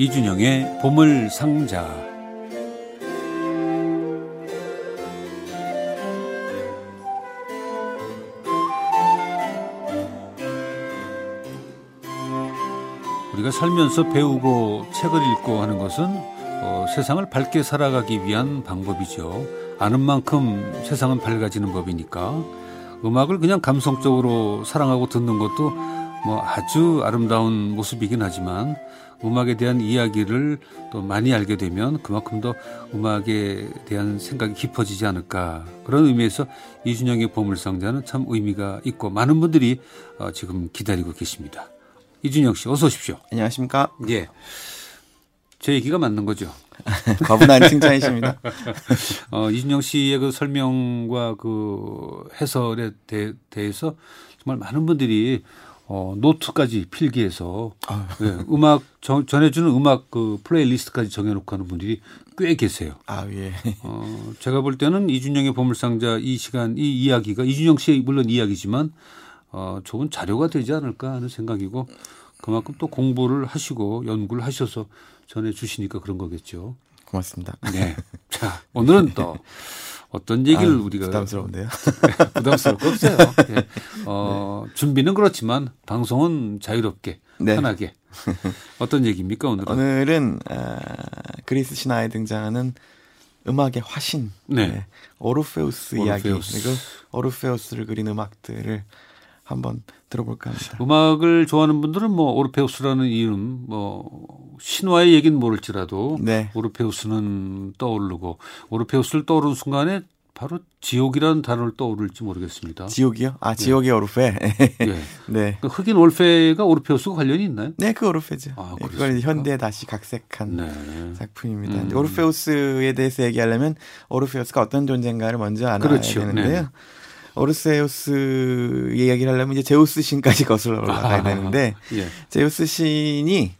이준영의 보물상자 우리가 살면서 배우고 책을 읽고 하는 것은 어, 세상을 밝게 살아가기 위한 방법이죠. 아는 만큼 세상은 밝아지는 법이니까 음악을 그냥 감성적으로 사랑하고 듣는 것도 뭐 아주 아름다운 모습이긴 하지만 음악에 대한 이야기를 또 많이 알게 되면 그만큼 더 음악에 대한 생각이 깊어지지 않을까 그런 의미에서 이준영의 보물상자는 참 의미가 있고 많은 분들이 어, 지금 기다리고 계십니다. 이준영 씨 어서 오십시오. 안녕하십니까? 예. 제 얘기가 맞는 거죠. 과분한 칭찬이십니다. 어, 이준영 씨의 그 설명과 그 해설에 대, 해서 정말 많은 분들이 어, 노트까지 필기해서 예, 음악 정, 전해주는 음악 그 플레이리스트까지 정해놓고 하는 분들이 꽤 계세요. 아 예. 어, 제가 볼 때는 이준영의 보물상자 이 시간 이 이야기가 이준영 씨의 물론 이야기지만 어, 좋은 자료가 되지 않을까 하는 생각이고 그만큼 또 공부를 하시고 연구를 하셔서 전해 주시니까 그런 거겠죠. 고맙습니다. 네. 자, 오늘은 또 어떤 얘기를 아유, 우리가 부담스러운데요. 부담스러울 거 없어요. 예. 어, 준비는 그렇지만 방송은 자유롭게 네. 편하게 어떤 얘기입니까 오늘은? 오늘은 아, 그리스 신화에 등장하는 음악의 화신, 네. 오르페우스, 이야기 오르페우스. 그리고 오르페우스를 그린 음악들을 한번 들어볼까 합니다. 음악을 좋아하는 분들은 뭐 오르페우스라는 이름 뭐 신화의 얘기는 모를지라도 네. 오르페우스는 떠오르고 오르페우스를 떠오르는 순간에 바로 지옥이라는 단어를 떠오를지 모르겠습니다. 지옥이요? 아 지옥의 오르페. 예. 네. 그 흑인 올페가 오르페우스가 관련이 있나요? 네, 그 오르페죠. 아, 네, 그걸 그렇습니까? 현대에 다시 각색한 네. 작품입니다. 음. 오르페우스에 대해서 얘기하려면 오르페우스가 어떤 존재인가를 먼저 알아야 그렇죠. 되는데요. 네. 오르세우스 이야기를 하려면 이제 제우스 신까지 거슬러 올라가야 아, 되는데 예. 제우스 신이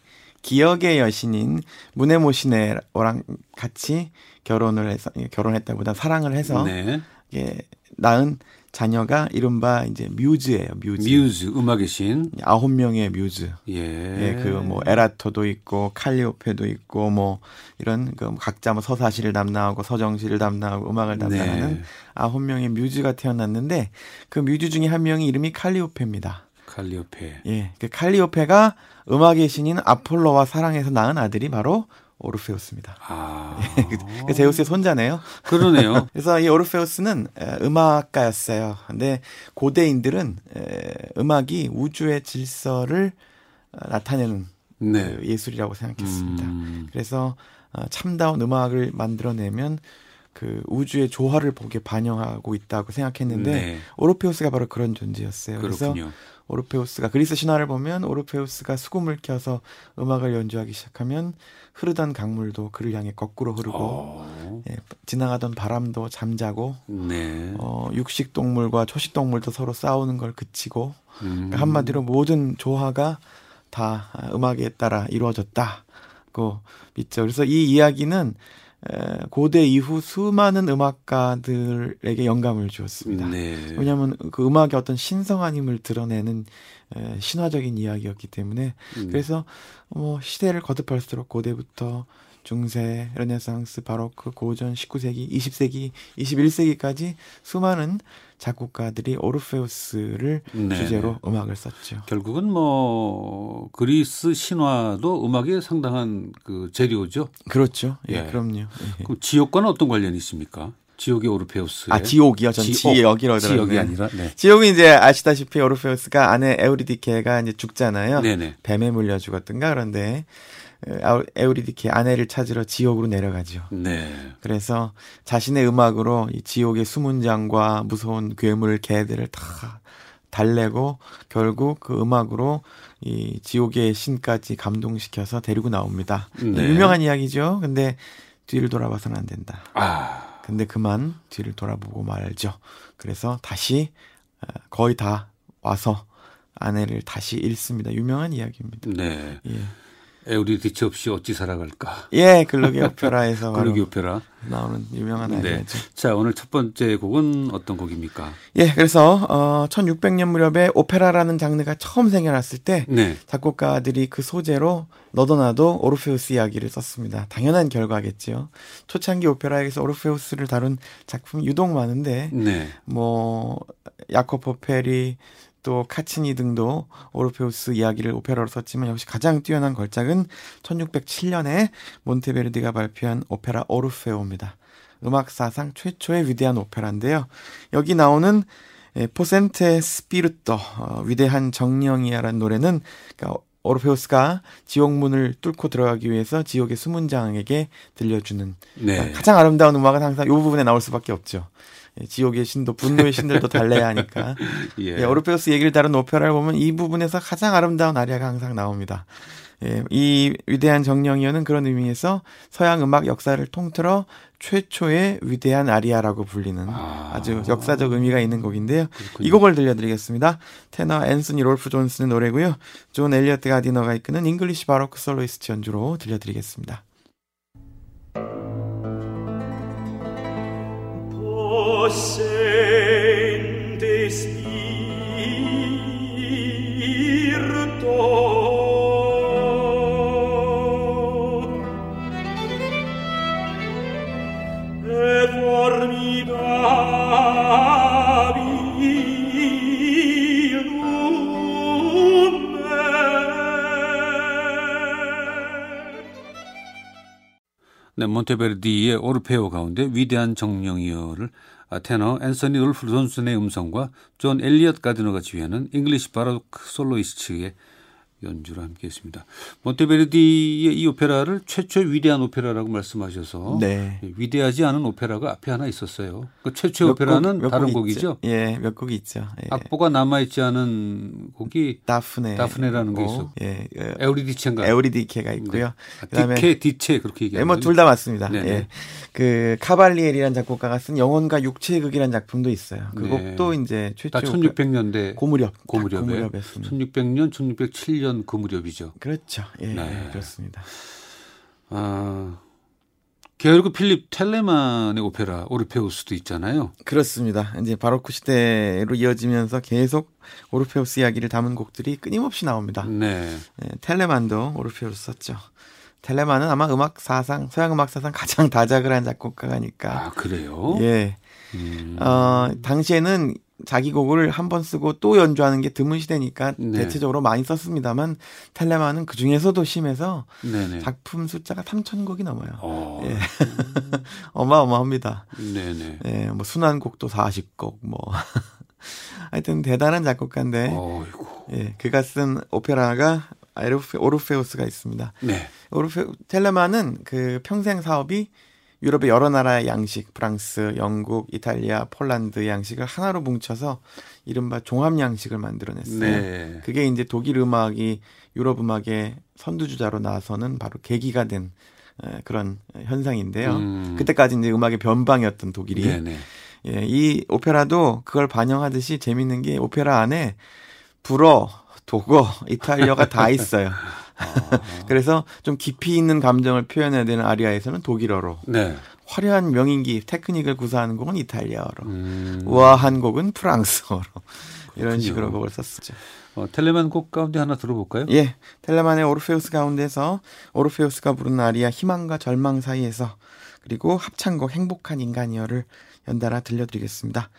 기억의 여신인 무네모시네랑 같이 결혼을 해서 결혼했다보다 사랑을 해서 네. 예, 낳은 자녀가 이른바 이제 뮤즈예요. 뮤즈. 뮤즈 음악의 신. 아홉 명의 뮤즈. 예. 예, 그뭐 에라토도 있고 칼리오페도 있고 뭐 이런 그 각자 뭐 서사시를 담당하고 서정시를 담당하고 음악을 담당하는 네. 아홉 명의 뮤즈가 태어났는데 그 뮤즈 중에 한 명이 이름이 칼리오페입니다. 칼리오페. 예, 그 칼리오페가 음악의 신인 아폴로와 사랑해서 낳은 아들이 바로 오르페우스입니다. 아. 그 제우스의 손자네요. 그러네요. 그래서 이 오르페우스는 에, 음악가였어요. 근데 고대인들은 에, 음악이 우주의 질서를 어, 나타내는 네. 그 예술이라고 생각했습니다. 음. 그래서 어, 참다운 음악을 만들어내면 그 우주의 조화를 보게 반영하고 있다고 생각했는데 네. 오르페우스가 바로 그런 존재였어요. 그래서 그렇군요. 오르페우스가 그리스 신화를 보면 오르페우스가 수금을 켜서 음악을 연주하기 시작하면 흐르던 강물도 그를 향해 거꾸로 흐르고 어. 예, 지나가던 바람도 잠자고 네. 어, 육식 동물과 초식 동물도 서로 싸우는 걸 그치고 음. 그러니까 한마디로 모든 조화가 다 음악에 따라 이루어졌다고 믿죠. 그래서 이 이야기는 에, 고대 이후 수많은 음악가들에게 영감을 주었습니다. 네. 왜냐하면 그 음악의 어떤 신성한 힘을 드러내는 에, 신화적인 이야기였기 때문에 음. 그래서 뭐 시대를 거듭할수록 고대부터 중세, 르네상스, 바로크, 고전, 19세기, 20세기, 21세기까지 수많은 작곡가들이 오르페우스를 네. 주제로 음악을 썼죠. 결국은 뭐 그리스 신화도 음악에 상당한 그 재료죠. 그렇죠. 예, 예. 그럼요. 예. 그 지옥과는 어떤 관련이 있습니까? 지옥의 오르페우스에. 아 지옥이요. 전 지- 지옥이라고 어, 지옥이 들었는데. 아니라. 네. 지옥은 이제 아시다시피 오르페우스가 아내 에우리디케가 이제 죽잖아요. 네네. 뱀에 물려 죽었던가 그런데 에, 아우- 에우리디케 아내를 찾으러 지옥으로 내려가죠. 네. 그래서 자신의 음악으로 이 지옥의 수문 장과 무서운 괴물 개들을 다 달래고 결국 그 음악으로 이 지옥의 신까지 감동시켜서 데리고 나옵니다. 네. 유명한 이야기죠. 근데 뒤를 돌아봐서는 안 된다. 아. 근데 그만 뒤를 돌아보고 말죠. 그래서 다시 어, 거의 다 와서 아내를 다시 잃습니다. 유명한 이야기입니다. 네. 예. 에우리디치 없이 어찌 살아갈까? 예, 글로기 오페라에서 글로기 오페라 나오는 유명한 네. 아리아죠. 자, 오늘 첫 번째 곡은 어떤 곡입니까? 예, 그래서 어 1600년 무렵에 오페라라는 장르가 처음 생겨났을 때 네. 작곡가들이 그 소재로 너도나도 오르페우스 이야기를 썼습니다. 당연한 결과겠지요. 초창기 오페라에서 오르페우스를 다룬 작품이 유독 많은데 네. 뭐 야코포 페리 또 카치니 등도 오르페우스 이야기를 오페라로 썼지만 역시 가장 뛰어난 걸작은 1607년에 몬테베르디가 발표한 오페라 오르페오입니다. 음악 사상 최초의 위대한 오페라인데요. 여기 나오는 에, Possente spirto 어, 위대한 정령이여라는 노래는 그러니까 오르페우스가 지옥문을 뚫고 들어가기 위해서 지옥의 수문장에게 들려주는 네. 그러니까 가장 아름다운 음악은 항상 이 부분에 나올 수밖에 없죠. 예, 지옥의 신도 분노의 신들도 달래야 하니까. 예. 예, 오르페우스 얘기를 다룬 오페라를 보면 이 부분에서 가장 아름다운 아리아가 항상 나옵니다. 예, 이 위대한 정령이여는 그런 의미에서 서양 음악 역사를 통틀어 최초의 위대한 아리아라고 불리는 아. 아주 역사적 의미가 있는 곡인데요. 그렇군요. 이 곡을 들려드리겠습니다. 테너 앤서니 롤프 존슨의 노래고요. 존 엘리어트 가디너가 이끄는 잉글리시 바로크 솔로이스트 연주로 들려드리겠습니다. sendis 네, 몬테베르디의 오르페오 가운데 위대한 정령이여를 아, 테너 앤서니 롤프 존슨의 음성과 존 엘리엇 가드너가 지휘하는 잉글리시 바로크 솔로이스트의 연주를 함께 했습니다. 몬테베르디의 이 오페라를 최초의 위대한 오페라라고 말씀하셔서 네. 예, 위대하지 않은 오페라가 앞에 하나 있었어요. 그 최초의 몇 오페라는 곡- 몇 다른 곡 곡이죠. 예, 몇 곡이 있죠. 예. 악보가 남아 있지 않은 곡이 다프네. 다프네라는 게 있었고. 예, 그 에우리디체인가? 에우리디케가 있고요. 아, 그다음에 디케, 디체 그렇게 예, 얘기하는 뭐 둘 다 맞습니다. 네네. 예. 그 카발리엘이라는 작곡가가 쓴 영혼과 육체의 극이라는 작품도 있어요. 그 네. 곡도 이제 최초 다 1600년대 고무렵, 딱 고무렵에 고무렵에 쓴. 1600년, 1607년 그 무렵이죠. 그렇죠. 예, 네. 그렇습니다. 아, 게르그 필립 텔레만의 오페라 오르페우스도 있잖아요. 그렇습니다. 이제 바로크 시대로 이어지면서 계속 오르페우스 이야기를 담은 곡들이 끊임없이 나옵니다. 네. 예, 텔레만도 오르페우스 썼죠. 텔레만은 아마 음악 사상, 서양 음악 사상 가장 다작을 한 작곡가니까. 아, 그래요? 예. 음, 어, 당시에는 자기 곡을 한 번 쓰고 또 연주하는 게 드문 시대니까 네. 대체적으로 많이 썼습니다만 텔레만은 그 중에서도 심해서 네네. 작품 숫자가 3천 곡이 넘어요. 어, 예. 어마어마합니다. 네네. 예, 뭐 순환곡도 40곡 뭐 하여튼 대단한 작곡가인데 어이구. 예, 그가 쓴 오페라가 에르페, 오르페우스가 있습니다. 네. 오르페 텔레만은 그 평생 사업이 유럽의 여러 나라의 양식, 프랑스, 영국, 이탈리아, 폴란드 양식을 하나로 뭉쳐서 이른바 종합 양식을 만들어냈어요. 네. 그게 이제 독일 음악이 유럽 음악의 선두주자로 나서는 바로 계기가 된 에, 그런 현상인데요. 음. 그때까지 이제 음악의 변방이었던 독일이 네네. 예, 이 오페라도 그걸 반영하듯이 재밌는 게 오페라 안에 불어, 독어, 이탈리아가 다 있어요. 그래서 좀 깊이 있는 감정을 표현해야 되는 아리아에서는 독일어로, 네. 화려한 명인기, 테크닉을 구사하는 곡은 이탈리아어로, 음, 우아한 곡은 프랑스어로 이런 그렇군요. 식으로 곡을 썼었죠. 어, 텔레만 곡 가운데 하나 들어볼까요? 예, 텔레만의 오르페우스 가운데서 오르페우스가 부른 아리아 희망과 절망 사이에서 그리고 합창곡 행복한 인간이여를 연달아 들려드리겠습니다.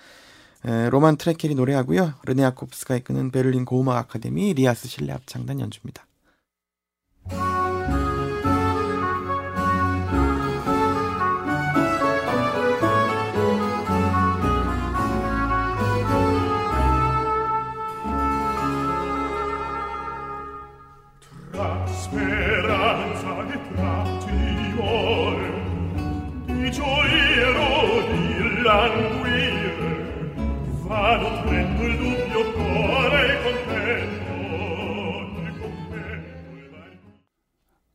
에, 로만 트레켈이 노래하고요. 르네 야콥스가 이끄는 베를린 고음악 아카데미 리아스 실내 합창단 연주입니다.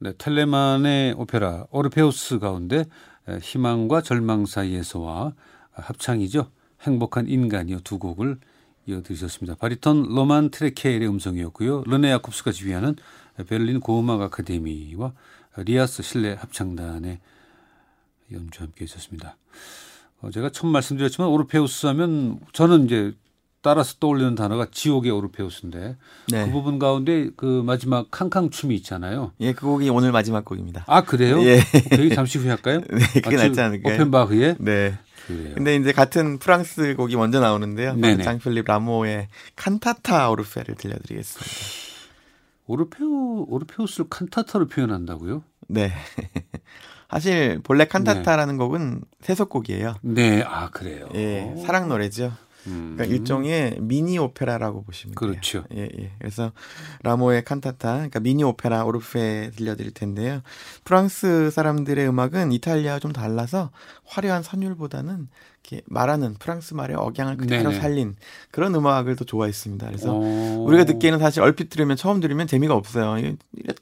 네, 텔레만의 오페라 오르페우스 가운데 에, 희망과 절망 사이에서와 합창이죠. 행복한 인간이여 두 곡을 이어 들으셨습니다. 바리톤 로만 트레켈의 음성이었고요. 르네 야콥스가 지휘하는 베를린 고음악 아카데미와 리아스 실내 합창단의 연주 함께 있었습니다. 어, 제가 처음 말씀드렸지만 오르페우스 하면 저는 이제 따라서 떠올리는 단어가 지옥의 오르페우스인데 네. 그 부분 가운데 그 마지막 캉캉 춤이 있잖아요. 예, 그 곡이 오늘 마지막 곡입니다. 아 그래요? 예. 그 얘기 잠시 후에 할까요? 네, 그게 아, 낫지 않을까요? 오펜바흐의 네. 그래요. 근데 이제 같은 프랑스 곡이 먼저 나오는데요. 네네. 장필립 라모의 칸타타 오르페를 들려드리겠습니다. 오르페우 오르페우스를 칸타타로 표현한다고요? 네. 사실 본래 칸타타라는 곡은 세속곡이에요. 네, 아 그래요. 예, 사랑 노래죠. 음. 그러니까 일종의 미니 오페라라고 보시면 돼요. 그렇죠. 예, 예. 그래서 라모의 칸타타, 그러니까 미니 오페라 오르페 들려드릴 텐데요. 프랑스 사람들의 음악은 이탈리아와 좀 달라서 화려한 선율보다는 이렇게 말하는 프랑스 말의 억양을 그대로 네네. 살린 그런 음악을 더 좋아했습니다. 그래서 어. 우리가 듣기에는 사실 얼핏 들으면 처음 들으면 재미가 없어요.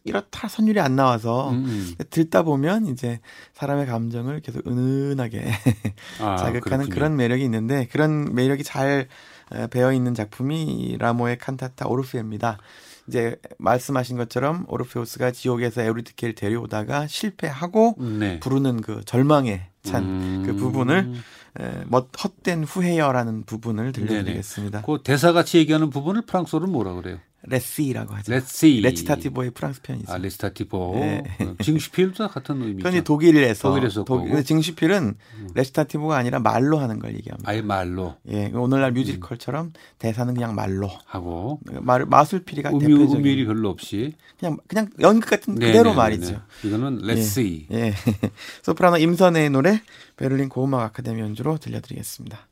이렇다 선율이 안 나와서 음, 음. 듣다 보면 이제 사람의 감정을 계속 은은하게 아, 자극하는 그렇군요. 그런 매력이 있는데 그런 매력이 잘 에, 배어 있는 작품이 이 라모의 칸타타 오르페입니다. 이제 말씀하신 것처럼 오르페우스가 지옥에서 에우리디케를 데려오다가 실패하고 네. 부르는 그 절망에 찬그 음. 부분을 에, 멋 헛된 후회여라는 부분을 들려드리겠습니다. 그 대사 같이 얘기하는 부분을 프랑스어로 뭐라 그래요? récit라고 하죠. Let's see. 레치타티보의 프랑스 편이죠. 아, 레치타티보. 네. 어, 징슈필도 같은 의미죠. 이제 독일에서 독일에서 독일, 징슈필은 레치타티보가 아니라 말로 하는 걸 얘기합니다. 아예 말로 예, 오늘날 뮤지컬처럼 대사는 그냥 말로 하고 말 마술피리가 음유, 대표적인 음율이 별로 없이 그냥 그냥 연극 같은 네, 그대로 네, 네, 말이죠. 네. 이거는 Let's see. 예. 소프라노 임선의 노래 베를린 고음악 아카데미 연주로 들려드리겠습니다.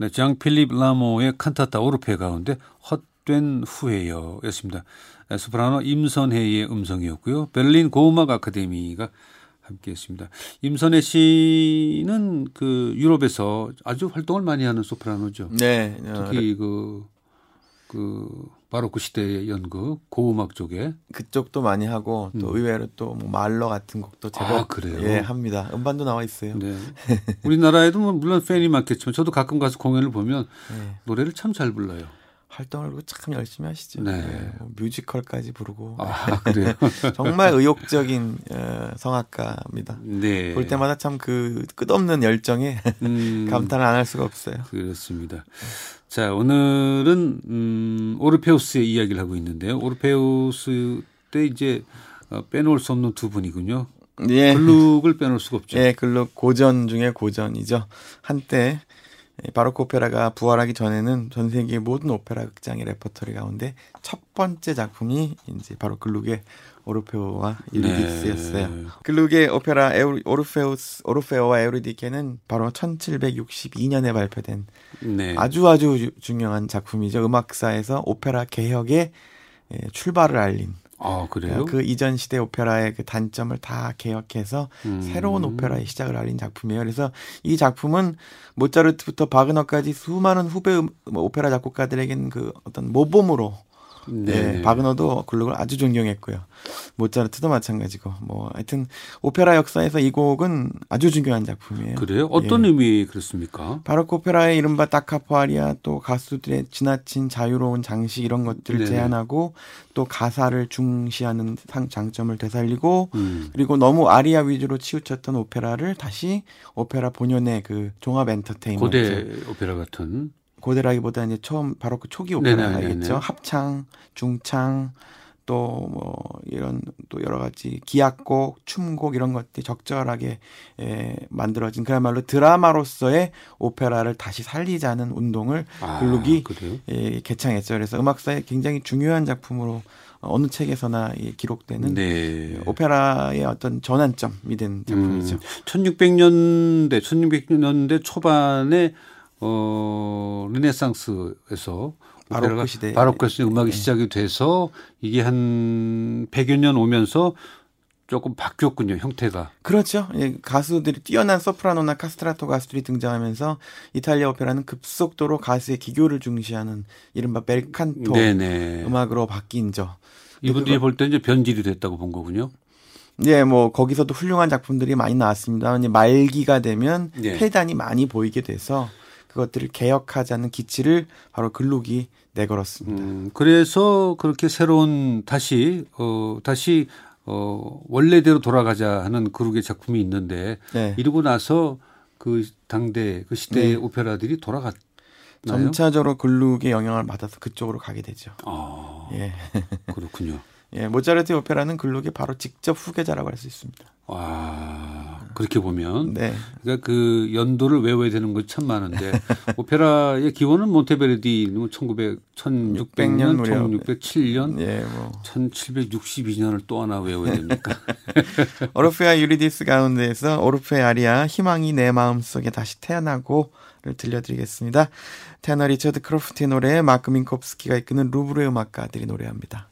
네, 장 필립 라모의 칸타타 오르페 가운데 헛된 후회여였습니다. 네, 소프라노 임선혜의 음성이었고요. 베를린 고음악 아카데미가 함께했습니다. 임선혜 씨는 그 유럽에서 아주 활동을 많이 하는 소프라노죠. 네. 어, 특히 그, 그 바로크 시대의 연극 고음악 쪽에 그쪽도 많이 하고 또 의외로 또뭐 말러 같은 곡도 제법 음. 아, 그래요? 예, 합니다. 음반도 나와 있어요. 네. 우리나라에도 뭐 물론 팬이 많겠지만 저도 가끔 가서 공연을 보면 네. 노래를 참 잘 불러요. 활동을 참 열심히 하시죠. 네. 예, 뭐 뮤지컬까지 부르고 아, 그래요? 정말 의욕적인 어, 성악가입니다. 네. 볼 때마다 참 그 끝없는 열정에 음, 감탄을 안 할 수가 없어요. 그렇습니다. 자, 오늘은 음, 오르페우스의 이야기를 하고 있는데요. 오르페우스 때 이제 어, 빼놓을 수 없는 두 분이군요. 예. 글룩을 빼놓을 수가 없죠. 예, 글룩 고전 중에 고전이죠. 한때 예, 바로크 오페라가 부활하기 전에는 전 세계 모든 오페라 극장의 레퍼토리 가운데 첫 번째 작품이 이제 바로 글룩의 오르페오와 유리디스였어요. 네. 글룩의 오페라 에우, 오르페우스 오르페오와 에우리디케는 바로 1762년에 발표된 네. 아주 아주 유- 중요한 작품이죠. 음악사에서 오페라 개혁의 예, 출발을 알린 아, 그래요? 그 이전 시대 오페라의 그 단점을 다 개혁해서 음. 새로운 오페라의 시작을 알린 작품이에요. 그래서 이 작품은 모차르트부터 바그너까지 수많은 후배 음- 뭐 오페라 작곡가들에겐 그 어떤 모범으로 네. 예, 바그너도 글룩을 아주 존경했고요. 모차르트도 마찬가지고 뭐 하여튼 오페라 역사에서 이 곡은 아주 중요한 작품이에요. 그래요? 어떤 예. 의미 그렇습니까? 바로크 오페라의 이른바 다카포아리아 또 가수들의 지나친 자유로운 장식 이런 것들을 네네. 제한하고 또 가사를 중시하는 상- 장점을 되살리고 음. 그리고 너무 아리아 위주로 치우쳤던 오페라를 다시 오페라 본연의 그 종합 엔터테인먼트 고대 오페라 같은 고대라기보다 이제 처음 바로 그 초기 네네네네. 오페라겠죠. 합창, 중창 또 뭐 이런 또 여러 가지 기악곡, 춤곡 이런 것들이 적절하게 에, 만들어진 그야말로 드라마로서의 오페라를 다시 살리자는 운동을 아, 글룩이? 예, 개창했죠. 그래서 음악사에 굉장히 중요한 작품으로 어느 책에서나 예, 기록되는 네. 오페라의 어떤 전환점이 된 작품이죠. 음, 1600년대 1600년대 초반에 어 르네상스에서 바로크 시대. 바로크 시대 음악이 네. 시작이 돼서 이게 한 100여 년 오면서 조금 바뀌었군요, 형태가. 그렇죠. 예, 가수들이 뛰어난 소프라노나 카스트라토 가수들이 등장하면서 이탈리아 오페라는 급속도로 가수의 기교를 중시하는 이른바 벨칸토 네네. 음악으로 바뀐죠. 이분들이 볼 때 이제 변질이 됐다고 본 거군요. 예, 뭐 거기서도 훌륭한 작품들이 많이 나왔습니다. 말기가 되면 네. 폐단이 많이 보이게 돼서 그것들을 개혁하자는 기치를 바로 글록이 내걸었습니다. 음, 그래서 그렇게 새로운 다시 어 다시 어 원래대로 돌아가자 하는 그룹의 작품이 있는데 네. 이러고 나서 그 당대 그 시대의 네. 오페라들이 돌아갔나요? 점차적으로 글룩의 영향을 받아서 그쪽으로 가게 되죠. 아, 예. 그렇군요. 예, 모차르트의 오페라는 글룩의 바로 직접 후계자라고 할 수 있습니다. 와, 그렇게 보면 네. 그러니까 그 연도를 외워야 되는 거참 많은데 오페라의 기원은 몬테베르디 1900 1600년, 무렵. 1607년, 예, 뭐 1762년을 또 하나 외워야 됩니까? 오르페아 유리디스 가운데에서 오르페 아리아 희망이 내 마음속에 다시 태어나고 를 들려드리겠습니다. 테너 리처드 크로프트의 노래 마크 민코프스키가 이끄는 루브르 음악가들이 노래합니다.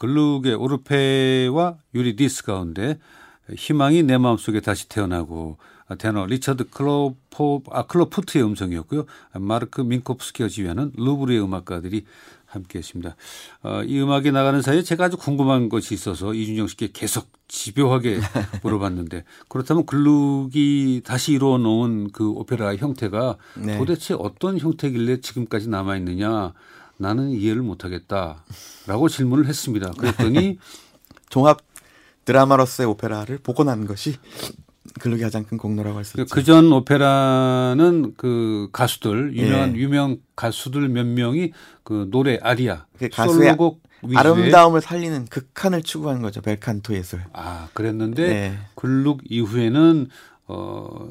글룩의 오르페와 유리디스 가운데 희망이 내 마음속에 다시 태어나고 테너 리처드 크로포 아 크로프트의 음성이었고요. 마르크 민코프스키가 지휘하는 루브르의 음악가들이 함께했습니다. 어, 이 음악이 나가는 사이에 제가 아주 궁금한 것이 있어서 이준형 씨께 계속 집요하게 물어봤는데 그렇다면 글룩이 다시 이루어 놓은 그 오페라 형태가 네. 도대체 어떤 형태길래 지금까지 남아 있느냐 나는 이해를 못하겠다라고 질문을 했습니다. 그랬더니 종합 드라마로서의 오페라를 복원한 것이 글룩의 가장 큰 공로라고 할 수 있죠. 그전 오페라는 그 가수들 유명한 예. 유명 가수들 몇 명이 그 노래 아리아 그 가수의 솔로곡 위주의 아름다움을 살리는 극한을 추구하는 거죠. 벨칸토 예술. 아 그랬는데 네. 글룩 이후에는 어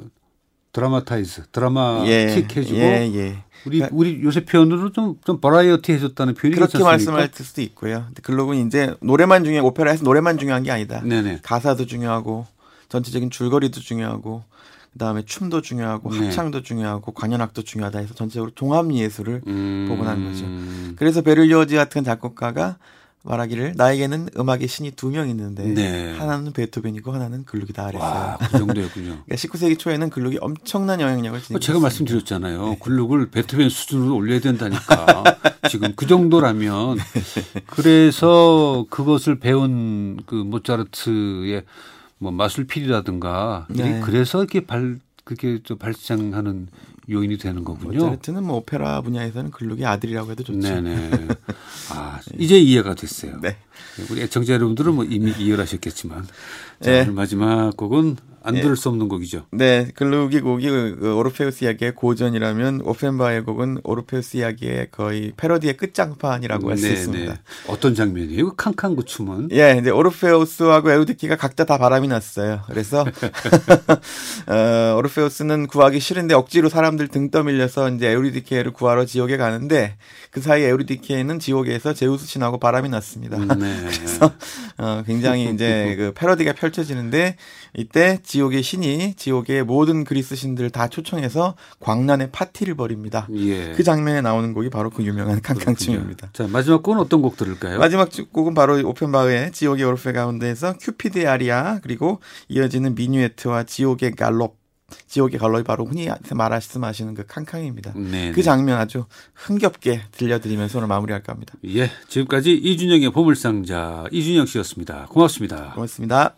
dramatize 드라마틱 해주고 예, 예. 우리 우리 요새 표현으로 좀 좀 버라이어티 해줬다는 표현이 그렇게? 말씀할 수도 있고요. 근데 글룩은 이제 노래만 중요해 오페라에서 노래만 중요한 게 아니다. 네네. 가사도 중요하고 전체적인 줄거리도 중요하고 그다음에 춤도 중요하고 네. 합창도 중요하고 관현악도 중요하다 해서 전체적으로 종합 예술을 음, 복원한 거죠. 그래서 베를리오즈 같은 작곡가가 말하기를 나에게는 음악의 신이 두 명 있는데 네. 하나는 베토벤이고 하나는 글룩이다 그랬어요. 와, 그 정도였군요. 그러니까 19세기 초에는 글룩이 엄청난 영향력을 지니고 어, 제가. 말씀드렸잖아요. 글룩을 베토벤 수준으로 올려야 된다니까. 지금 그 정도라면. 그래서 그것을 배운 그 모차르트의 뭐 마술필이라든가 네. 그래서 이렇게 발 그게 또 발생하는 요인이 되는 거군요. 모차르트는 뭐 오페라 분야에서는 글룩의 아들이라고 해도 좋죠. 네네. 아, 이제 이해가 됐어요. 네. 우리 애청자 여러분들은 뭐 이미 이해를 하셨겠지만. 자, 네. 오늘 마지막 곡은 안 들을 수 없는 곡이죠. 네, 글룩이 곡이 그, 그 오르페우스 이야기의 고전이라면 오펜바의 곡은 오르페우스 이야기의 거의 패러디의 끝장판이라고 할 수 있습니다. 어떤 장면이에요? 그 캉캉 그 춤은? 예, 이제 오르페우스하고 에우리디케가 각자 다 바람이 났어요. 그래서 어, 오르페우스는 구하기 싫은데 억지로 사람들 등 떠밀려서 이제 에우리디케를 구하러 지옥에 가는데 그 사이 에우리디케는 지옥에서 제우스 신하고 바람이 났습니다. 네. 그래서 어, 굉장히 이제 그 패러디가 펼쳐지는데 이때 지옥의 신이 지옥의 모든 그리스 신들을 다 초청해서 광란의 파티를 벌입니다. 예. 그 장면에 나오는 곡이 바로 그 유명한 캉캉춤입니다. 자, 마지막 곡은 어떤 곡 들을까요? 마지막 곡은 바로 오펜바흐의 지옥의 오르페 가운데에서 큐피드의 아리아 그리고 이어지는 미뉴에트와 지옥의 갈롭 지옥의 갈롭이 바로 흔히 말씀하시는 그 캉캉입니다. 네. 그 장면 아주 흥겹게 들려드리면서 오늘 마무리할까 합니다. 예. 지금까지 이준영의 보물상자 이준영 씨였습니다. 고맙습니다. 고맙습니다.